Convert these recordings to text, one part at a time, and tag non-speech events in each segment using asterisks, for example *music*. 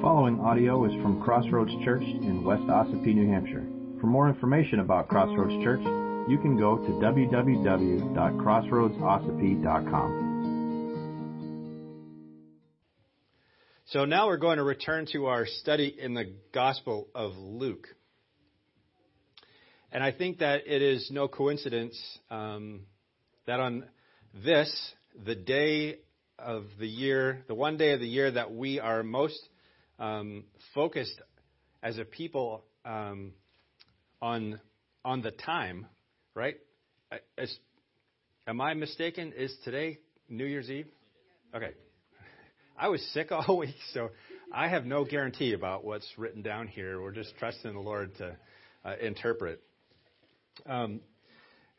following audio is from Crossroads Church in West Ossipee, New Hampshire. For more information about Crossroads Church, you can go to www.crossroadsossipee.com. So now we're going to return to our study in the Gospel of Luke. And I think that it is no coincidence um, that on this, the day of the year, the one day of the year that we are most um, focused as a people um, on on the time, right? As, am I mistaken? Is today New Year's Eve? Okay. *laughs* I was sick *laughs* all week, so I have no guarantee about what's written down here. We're just trusting the Lord to uh, interpret. Um,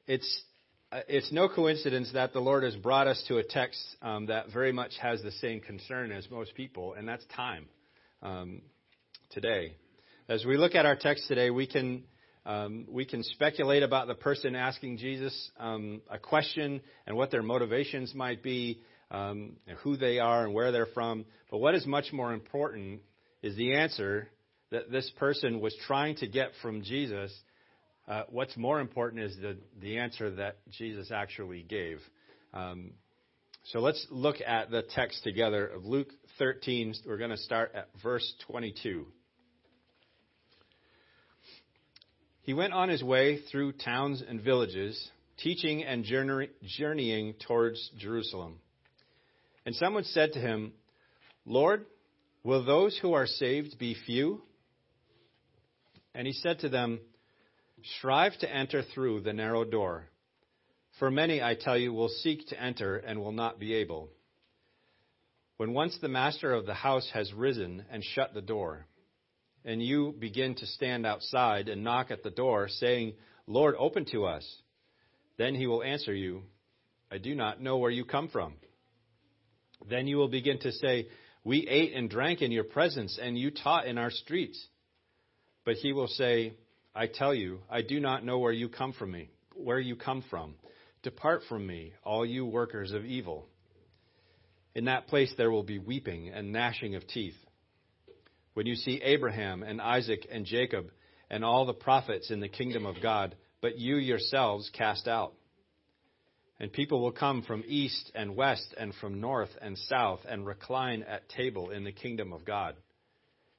it's uh, it's no coincidence that the Lord has brought us to a text um, that very much has the same concern as most people, and that's time um, today. As we look at our text today, we can um, we can speculate about the person asking Jesus um, a question and what their motivations might be, um, and who they are and where they're from. But what is much more important is the answer that this person was trying to get from Jesus uh, what's more important is the, the answer that Jesus actually gave. Um, so let's look at the text together of Luke 13. We're going to start at verse 22. He went on his way through towns and villages, teaching and journeying towards Jerusalem. And someone said to him, Lord, will those who are saved be few? And he said to them, Strive to enter through the narrow door. For many, I tell you, will seek to enter and will not be able. When once the master of the house has risen and shut the door, and you begin to stand outside and knock at the door, saying, Lord, open to us, then he will answer you, I do not know where you come from. Then you will begin to say, We ate and drank in your presence, and you taught in our streets. But he will say, I tell you, I do not know where you come from me, where you come from. Depart from me, all you workers of evil. In that place there will be weeping and gnashing of teeth. When you see Abraham and Isaac and Jacob and all the prophets in the kingdom of God, but you yourselves cast out. And people will come from east and west and from north and south and recline at table in the kingdom of God.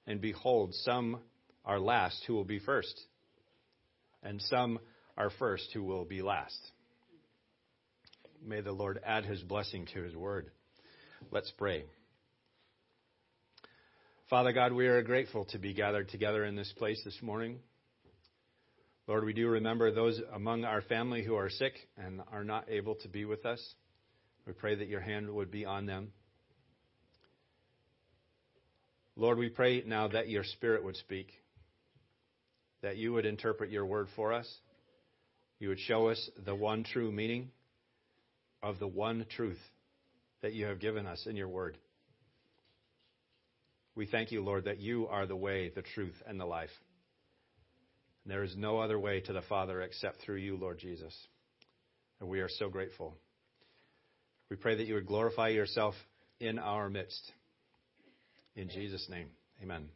And behold, some are last who will be first and some are first who will be last. May the Lord add his blessing to his word. Let's pray. Father God, we are grateful to be gathered together in this place this morning. Lord, we do remember those among our family who are sick and are not able to be with us. We pray that your hand would be on them. Lord, we pray now that your Spirit would speak that you would interpret your word for us. You would show us the one true meaning of the one truth that you have given us in your word. We thank you, Lord, that you are the way, the truth, and the life. And there is no other way to the Father except through you, Lord Jesus. And we are so grateful. We pray that you would glorify yourself in our midst. In Jesus' name, amen.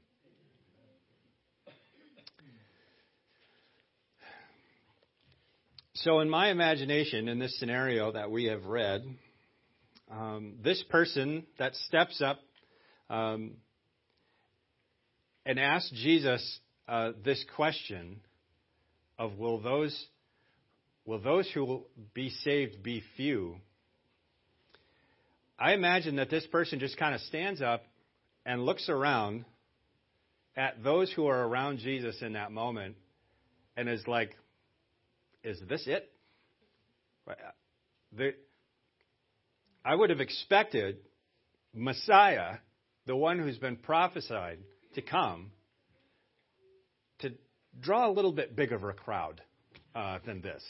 So, in my imagination, in this scenario that we have read, um, this person that steps up um, and asks Jesus uh, this question of will those will those who will be saved be few? I imagine that this person just kind of stands up and looks around at those who are around Jesus in that moment and is like, is this it? The, I would have expected Messiah, the one who's been prophesied to come, to draw a little bit bigger of a crowd uh, than this.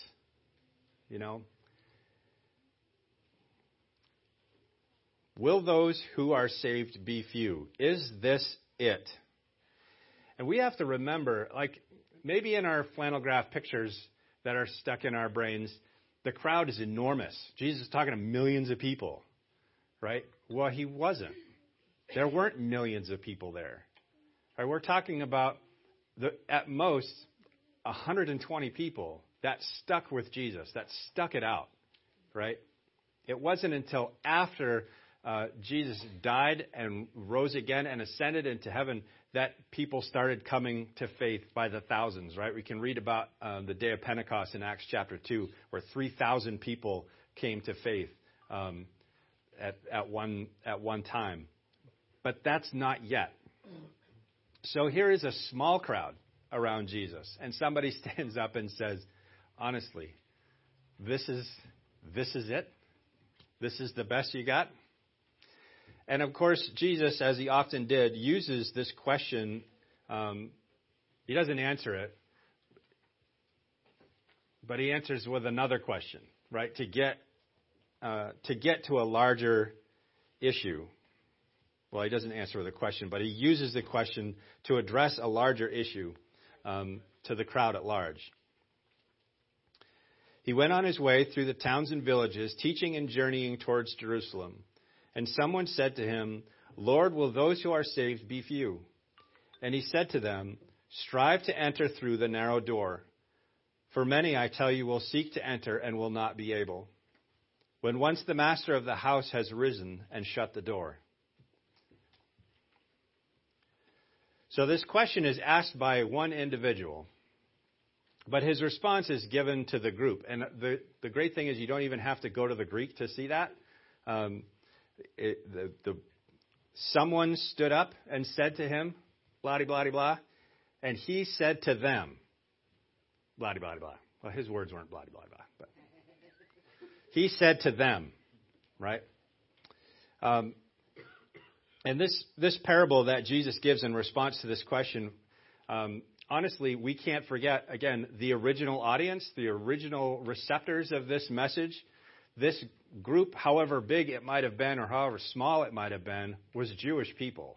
You know? Will those who are saved be few? Is this it? And we have to remember, like, maybe in our flannel graph pictures, that are stuck in our brains. The crowd is enormous. Jesus is talking to millions of people, right? Well, he wasn't. There weren't millions of people there. We're talking about the, at most 120 people that stuck with Jesus, that stuck it out, right? It wasn't until after uh, Jesus died and rose again and ascended into heaven that people started coming to faith by the thousands, right? We can read about um, the day of Pentecost in Acts chapter 2, where 3,000 people came to faith um, at, at, one, at one time. But that's not yet. So here is a small crowd around Jesus, and somebody *laughs* stands up and says, honestly, this is, this is it? This is the best you got? And of course, Jesus, as he often did, uses this question. Um, he doesn't answer it, but he answers with another question, right? To get uh, to get to a larger issue. Well, he doesn't answer the question, but he uses the question to address a larger issue um, to the crowd at large. He went on his way through the towns and villages, teaching and journeying towards Jerusalem. And someone said to him, Lord, will those who are saved be few? And he said to them, Strive to enter through the narrow door. For many, I tell you, will seek to enter and will not be able. When once the master of the house has risen and shut the door. So this question is asked by one individual. But his response is given to the group. And the, the great thing is you don't even have to go to the Greek to see that. Um, it, the, the, someone stood up and said to him, blah, blah, blah, blah, and he said to them, blah, blah, blah. Well, his words weren't blah, blah, blah, but he said to them, right? Um, and this, this parable that Jesus gives in response to this question um, honestly, we can't forget, again, the original audience, the original receptors of this message. This group, however big it might have been or however small it might have been, was Jewish people.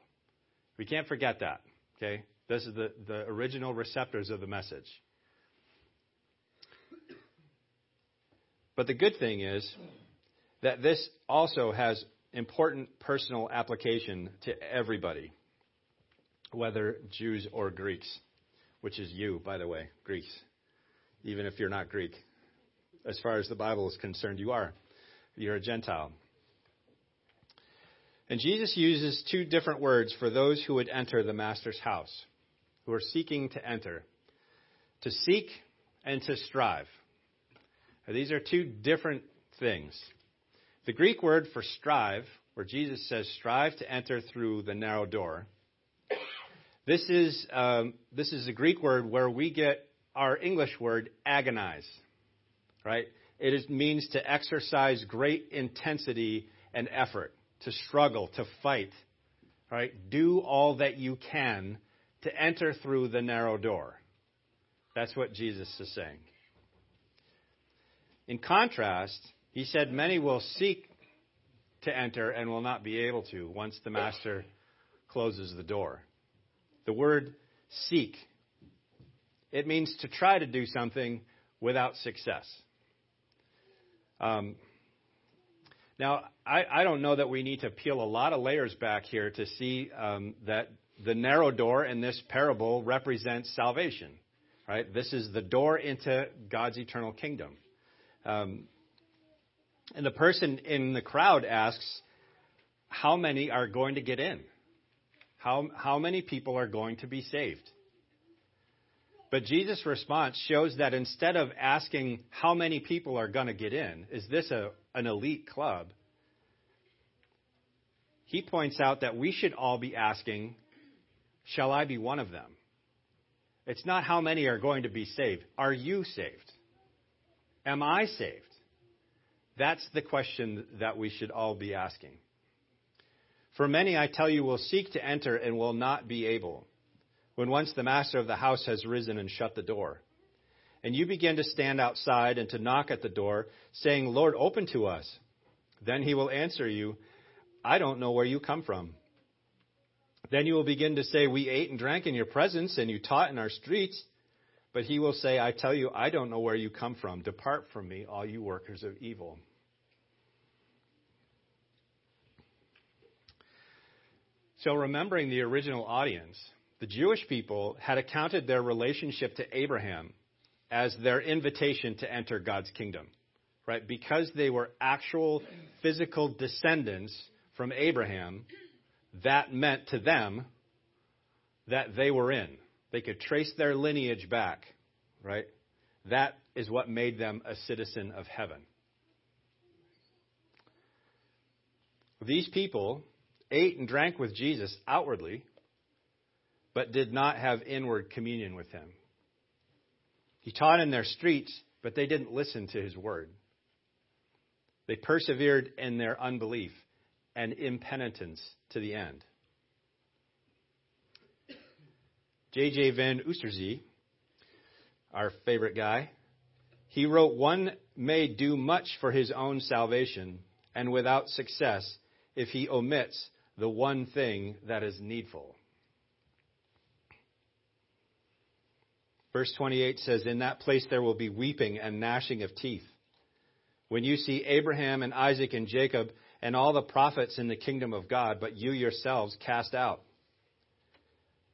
We can't forget that. Okay? This is the, the original receptors of the message. But the good thing is that this also has important personal application to everybody, whether Jews or Greeks which is you, by the way, Greeks, even if you're not Greek. As far as the Bible is concerned, you are. You're a Gentile. And Jesus uses two different words for those who would enter the Master's house, who are seeking to enter to seek and to strive. Now, these are two different things. The Greek word for strive, where Jesus says, strive to enter through the narrow door, this is, um, this is a Greek word where we get our English word agonize, right? It is, means to exercise great intensity and effort, to struggle, to fight, right? Do all that you can to enter through the narrow door. That's what Jesus is saying. In contrast, he said, Many will seek to enter and will not be able to once the master closes the door. The word seek. It means to try to do something without success. Um, now, I, I, don't know that we need to peel a lot of layers back here to see um, that the narrow door in this parable represents salvation. Right? This is the door into God's eternal kingdom. Um, and the person in the crowd asks, How many are going to get in? How, how many people are going to be saved? But Jesus' response shows that instead of asking how many people are going to get in, is this a, an elite club? He points out that we should all be asking, shall I be one of them? It's not how many are going to be saved. Are you saved? Am I saved? That's the question that we should all be asking. For many, I tell you, will seek to enter and will not be able, when once the master of the house has risen and shut the door. And you begin to stand outside and to knock at the door, saying, Lord, open to us. Then he will answer you, I don't know where you come from. Then you will begin to say, We ate and drank in your presence, and you taught in our streets. But he will say, I tell you, I don't know where you come from. Depart from me, all you workers of evil. So, remembering the original audience, the Jewish people had accounted their relationship to Abraham as their invitation to enter God's kingdom, right? Because they were actual physical descendants from Abraham, that meant to them that they were in. They could trace their lineage back, right? That is what made them a citizen of heaven. These people ate and drank with Jesus outwardly, but did not have inward communion with him. He taught in their streets, but they didn't listen to his word. They persevered in their unbelief and impenitence to the end. J.J. Van Oosterzee, our favorite guy, he wrote, One may do much for his own salvation, and without success, if he omits the one thing that is needful. Verse 28 says, In that place there will be weeping and gnashing of teeth. When you see Abraham and Isaac and Jacob and all the prophets in the kingdom of God, but you yourselves cast out.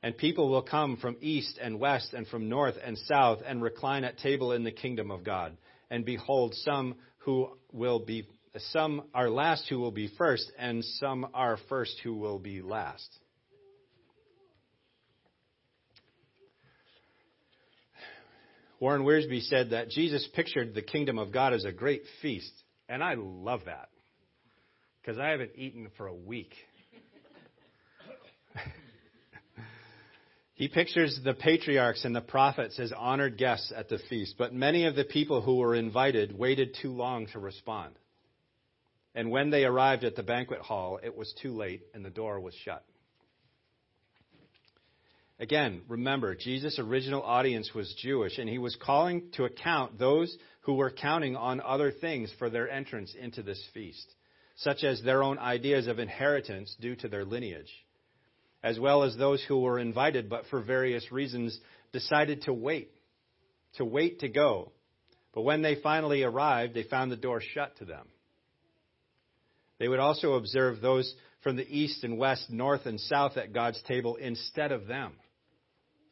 And people will come from east and west and from north and south and recline at table in the kingdom of God. And behold, some who will be some are last who will be first, and some are first who will be last. Warren Wiersbe said that Jesus pictured the kingdom of God as a great feast, and I love that because I haven't eaten for a week. *laughs* he pictures the patriarchs and the prophets as honored guests at the feast, but many of the people who were invited waited too long to respond. And when they arrived at the banquet hall, it was too late and the door was shut. Again, remember, Jesus' original audience was Jewish, and he was calling to account those who were counting on other things for their entrance into this feast, such as their own ideas of inheritance due to their lineage, as well as those who were invited but for various reasons decided to wait, to wait to go. But when they finally arrived, they found the door shut to them. They would also observe those from the east and west, north and south at God's table instead of them.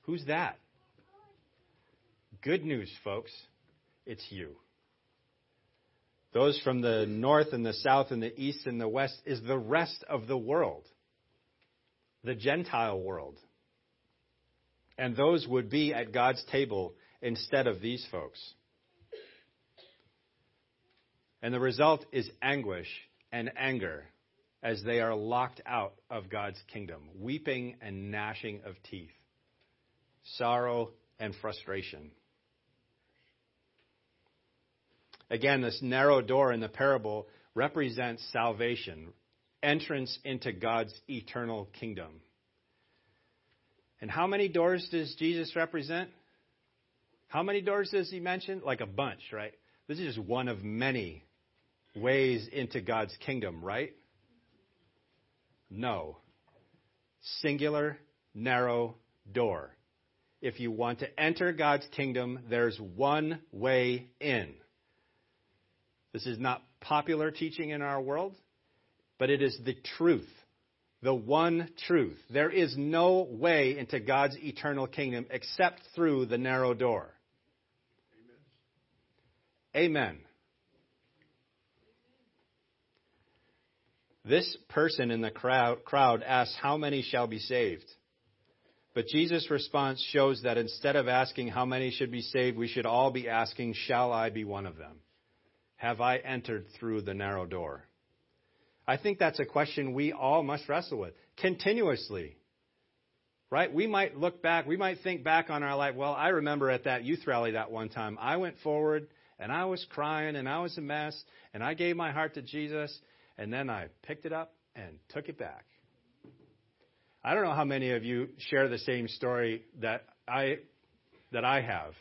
Who's that? Good news, folks. It's you. Those from the north and the south and the east and the west is the rest of the world, the Gentile world. And those would be at God's table instead of these folks. And the result is anguish and anger as they are locked out of God's kingdom, weeping and gnashing of teeth, sorrow and frustration. Again, this narrow door in the parable represents salvation, entrance into God's eternal kingdom. And how many doors does Jesus represent? How many doors does he mention? Like a bunch, right? This is just one of many ways into God's kingdom, right? No. Singular, narrow door. If you want to enter God's kingdom, there's one way in. This is not popular teaching in our world, but it is the truth. The one truth. There is no way into God's eternal kingdom except through the narrow door. Amen. Amen. This person in the crowd, crowd asks, How many shall be saved? But Jesus' response shows that instead of asking how many should be saved, we should all be asking, Shall I be one of them? Have I entered through the narrow door? I think that's a question we all must wrestle with continuously. Right? We might look back, we might think back on our life. Well, I remember at that youth rally that one time, I went forward and I was crying and I was a mess and I gave my heart to Jesus and then I picked it up and took it back. I don't know how many of you share the same story that I that I have.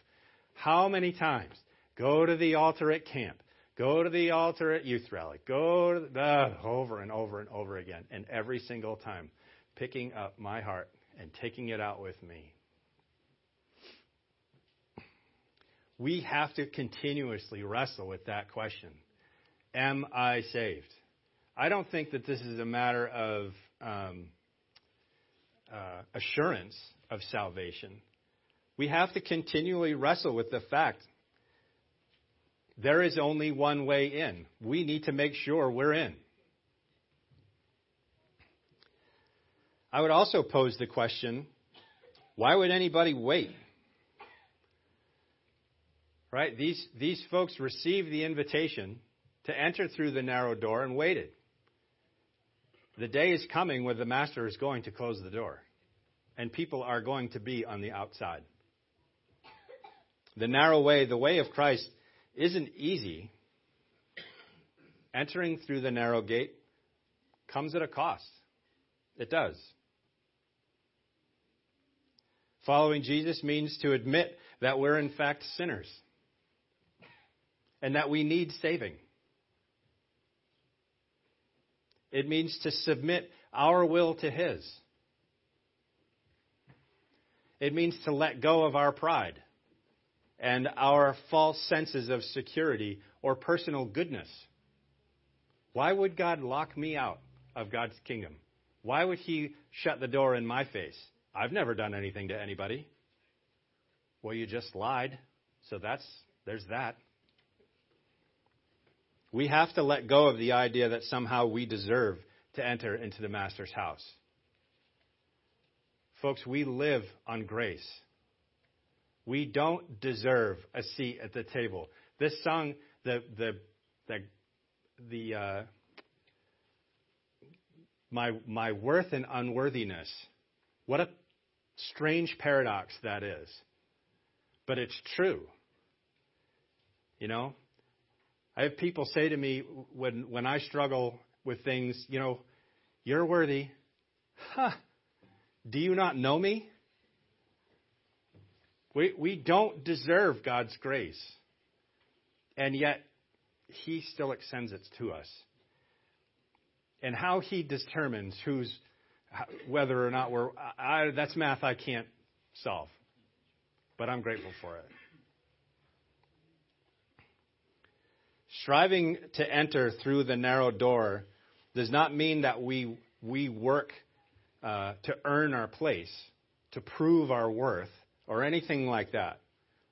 How many times go to the altar at camp, go to the altar at youth rally, go to the, over and over and over again, and every single time picking up my heart and taking it out with me. We have to continuously wrestle with that question. Am I saved? I don't think that this is a matter of um, uh, assurance of salvation, we have to continually wrestle with the fact there is only one way in. We need to make sure we're in. I would also pose the question why would anybody wait? Right? These, these folks received the invitation to enter through the narrow door and waited. The day is coming where the master is going to close the door, and people are going to be on the outside. The narrow way, the way of Christ, isn't easy. Entering through the narrow gate comes at a cost. It does. Following Jesus means to admit that we're in fact sinners and that we need saving. It means to submit our will to His. It means to let go of our pride and our false senses of security or personal goodness. Why would God lock me out of God's kingdom? Why would He shut the door in my face? I've never done anything to anybody. Well, you just lied. So that's there's that. We have to let go of the idea that somehow we deserve to enter into the master's house. Folks, we live on grace. We don't deserve a seat at the table. This song, the the the the uh, my my worth and unworthiness. What a strange paradox that is. But it's true. You know, I have people say to me when when I struggle with things, you know, you're worthy. Huh. Do you not know me? We, we don't deserve God's grace. And yet, He still extends it to us. And how He determines who's, whether or not we're, I, that's math I can't solve. But I'm grateful for it. Striving to enter through the narrow door does not mean that we, we work uh, to earn our place, to prove our worth or anything like that.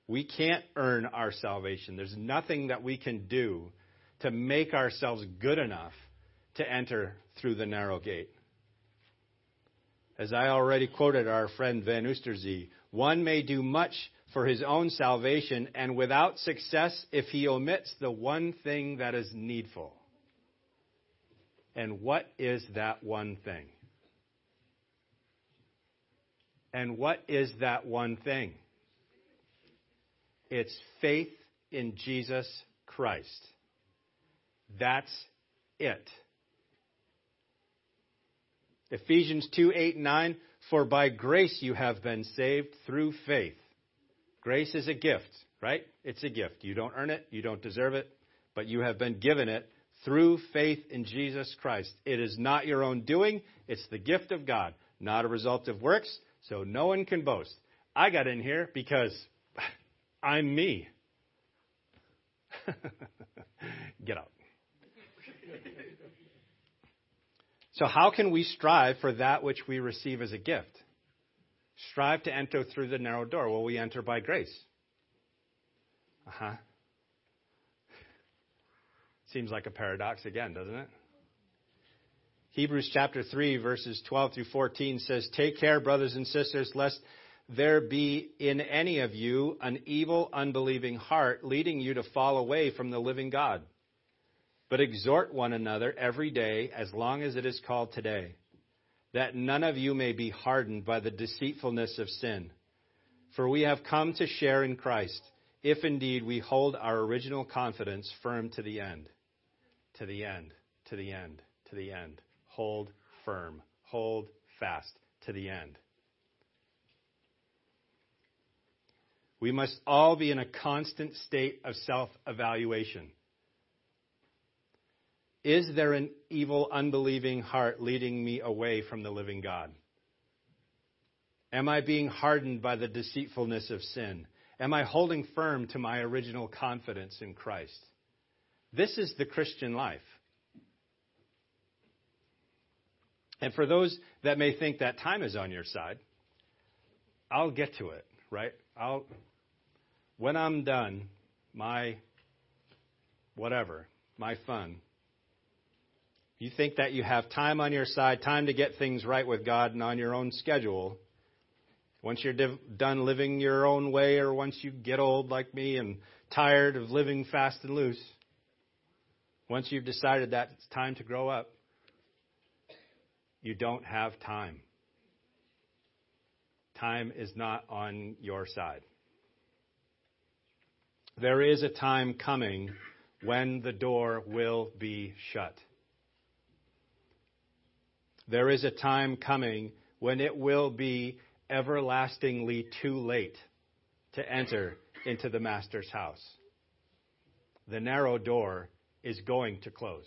We can't earn our salvation. There's nothing that we can do to make ourselves good enough to enter through the narrow gate. As I already quoted our friend Van Oosterzee, one may do much for his own salvation and without success if he omits the one thing that is needful. And what is that one thing? And what is that one thing? It's faith in Jesus Christ. That's it. Ephesians 2 8 9. For by grace you have been saved through faith. Grace is a gift, right? It's a gift. You don't earn it, you don't deserve it, but you have been given it through faith in Jesus Christ. It is not your own doing, it's the gift of God, not a result of works, so no one can boast. I got in here because *laughs* I'm me. *laughs* Get out. so, how can we strive for that which we receive as a gift? Strive to enter through the narrow door. Well, we enter by grace. Uh huh. Seems like a paradox again, doesn't it? Hebrews chapter 3, verses 12 through 14 says, Take care, brothers and sisters, lest there be in any of you an evil, unbelieving heart leading you to fall away from the living God. But exhort one another every day, as long as it is called today, that none of you may be hardened by the deceitfulness of sin. For we have come to share in Christ, if indeed we hold our original confidence firm to the end. To the end, to the end, to the end hold firm, hold fast to the end. We must all be in a constant state of self evaluation. Is there an evil, unbelieving heart leading me away from the living God? Am I being hardened by the deceitfulness of sin? Am I holding firm to my original confidence in Christ? This is the Christian life. And for those that may think that time is on your side, I'll get to it, right? I'll when I'm done, my whatever, my fun. You think that you have time on your side, time to get things right with God and on your own schedule. Once you're div- done living your own way, or once you get old like me and tired of living fast and loose, once you've decided that it's time to grow up, you don't have time. Time is not on your side. There is a time coming when the door will be shut. There is a time coming when it will be everlastingly too late to enter into the Master's house. The narrow door is going to close.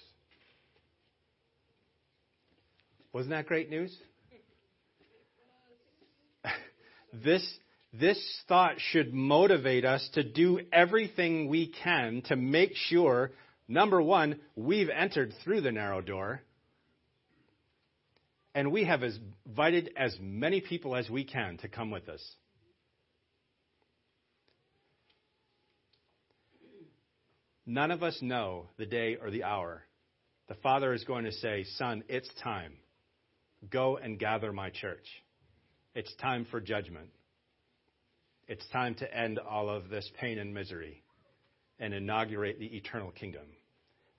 Wasn't that great news? *laughs* this, this thought should motivate us to do everything we can to make sure, number one, we've entered through the narrow door, and we have invited as many people as we can to come with us. None of us know the day or the hour. The Father is going to say, Son, it's time. Go and gather my church. It's time for judgment. It's time to end all of this pain and misery and inaugurate the eternal kingdom.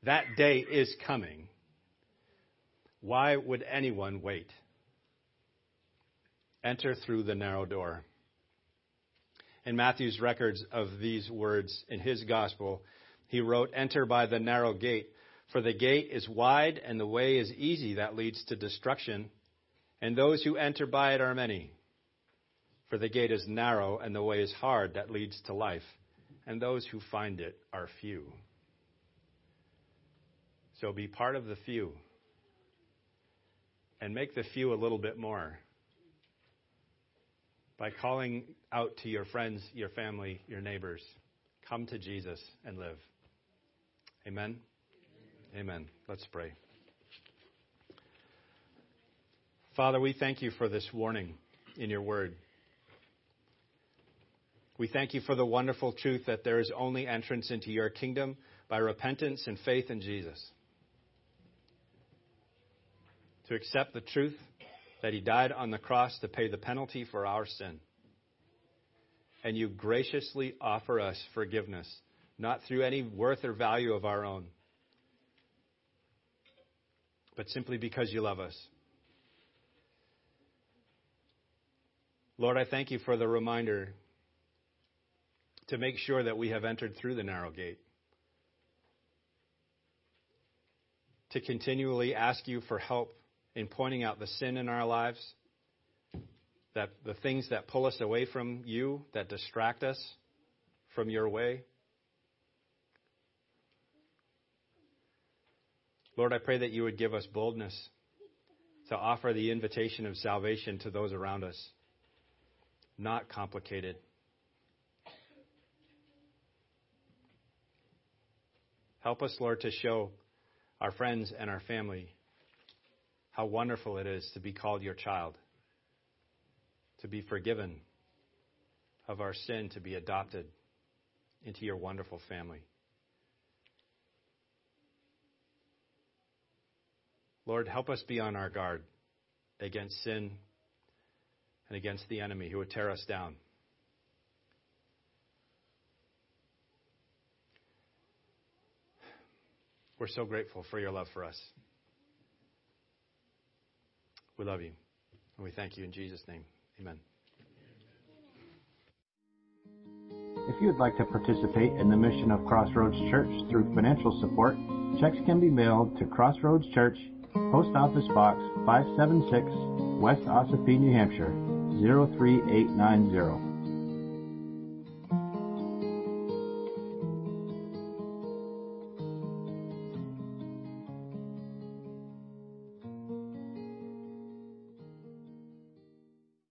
That day is coming. Why would anyone wait? Enter through the narrow door. In Matthew's records of these words in his gospel, he wrote, Enter by the narrow gate, for the gate is wide and the way is easy that leads to destruction, and those who enter by it are many. For the gate is narrow and the way is hard that leads to life, and those who find it are few. So be part of the few and make the few a little bit more by calling out to your friends, your family, your neighbors. Come to Jesus and live. Amen? Amen. Let's pray. Father, we thank you for this warning in your word. We thank you for the wonderful truth that there is only entrance into your kingdom by repentance and faith in Jesus. To accept the truth that he died on the cross to pay the penalty for our sin. And you graciously offer us forgiveness not through any worth or value of our own, but simply because you love us. Lord, I thank you for the reminder to make sure that we have entered through the narrow gate. To continually ask you for help in pointing out the sin in our lives, that the things that pull us away from you, that distract us from your way. Lord, I pray that you would give us boldness to offer the invitation of salvation to those around us. Not complicated. Help us, Lord, to show our friends and our family how wonderful it is to be called your child, to be forgiven of our sin, to be adopted into your wonderful family. Lord, help us be on our guard against sin and against the enemy who would tear us down. We're so grateful for your love for us. We love you. And we thank you in Jesus' name. Amen. If you would like to participate in the mission of Crossroads Church through financial support, checks can be mailed to Crossroads Church Post Office Box 576, West Ossipee, New Hampshire 03890.